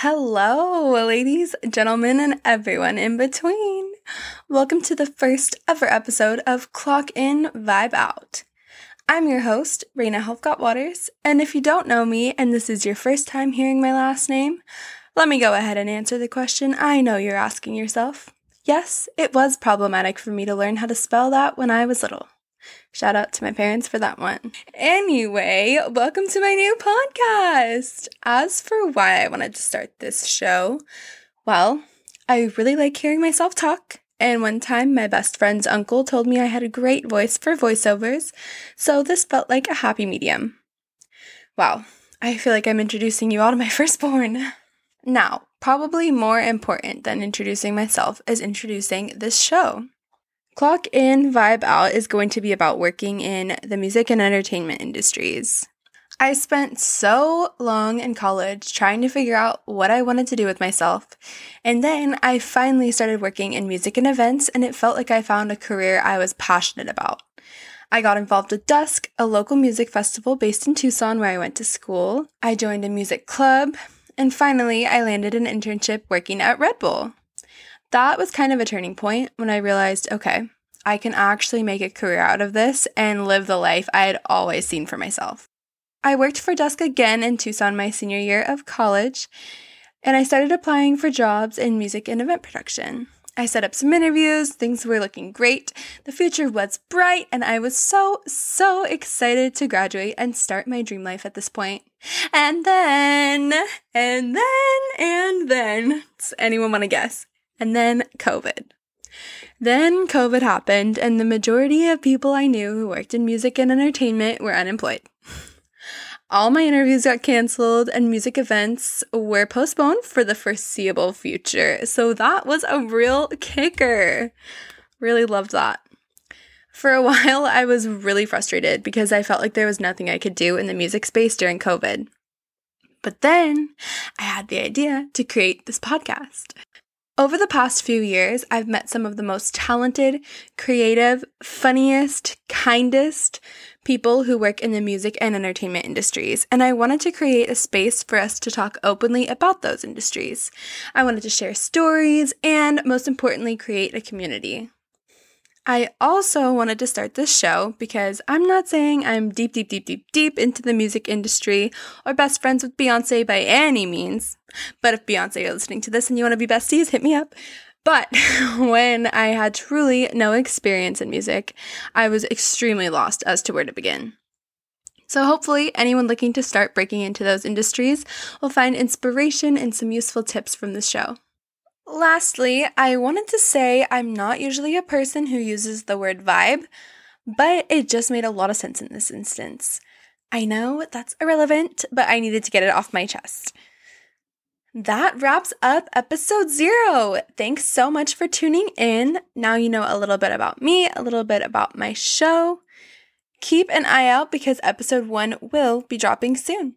Hello, ladies, gentlemen, and everyone in between. Welcome to the first ever episode of Clock In, Vibe Out. I'm your host, Raina Helfgott Waters, and if you don't know me and this is your first time hearing my last name, let me go ahead and answer the question I know you're asking yourself. Yes, it was problematic for me to learn how to spell that when I was little. Shout out to my parents for that one. Anyway, welcome to my new podcast. As for why I wanted to start this show, well, I really like hearing myself talk. And one time, my best friend's uncle told me I had a great voice for voiceovers, so this felt like a happy medium. Wow, I feel like I'm introducing you all to my firstborn. Now, probably more important than introducing myself is introducing this show. Clock in, vibe out is going to be about working in the music and entertainment industries. I spent so long in college trying to figure out what I wanted to do with myself. And then I finally started working in music and events, and it felt like I found a career I was passionate about. I got involved with Dusk, a local music festival based in Tucson where I went to school. I joined a music club, and finally, I landed an internship working at Red Bull that was kind of a turning point when I realized okay, I can actually make a career out of this and live the life I had always seen for myself. I worked for Dusk again in Tucson my senior year of college, and I started applying for jobs in music and event production. I set up some interviews, things were looking great, the future was bright, and I was so, so excited to graduate and start my dream life at this point. And then, and then, and then, does anyone want to guess? And then COVID. Then COVID happened, and the majority of people I knew who worked in music and entertainment were unemployed. All my interviews got canceled, and music events were postponed for the foreseeable future. So that was a real kicker. Really loved that. For a while, I was really frustrated because I felt like there was nothing I could do in the music space during COVID. But then I had the idea to create this podcast. Over the past few years, I've met some of the most talented, creative, funniest, kindest people who work in the music and entertainment industries, and I wanted to create a space for us to talk openly about those industries. I wanted to share stories and, most importantly, create a community. I also wanted to start this show because I'm not saying I'm deep, deep, deep, deep, deep into the music industry or best friends with Beyonce by any means. But if Beyonce you're listening to this and you want to be besties, hit me up. But when I had truly no experience in music, I was extremely lost as to where to begin. So, hopefully, anyone looking to start breaking into those industries will find inspiration and some useful tips from this show. Lastly, I wanted to say I'm not usually a person who uses the word vibe, but it just made a lot of sense in this instance. I know that's irrelevant, but I needed to get it off my chest. That wraps up episode zero. Thanks so much for tuning in. Now you know a little bit about me, a little bit about my show. Keep an eye out because episode one will be dropping soon.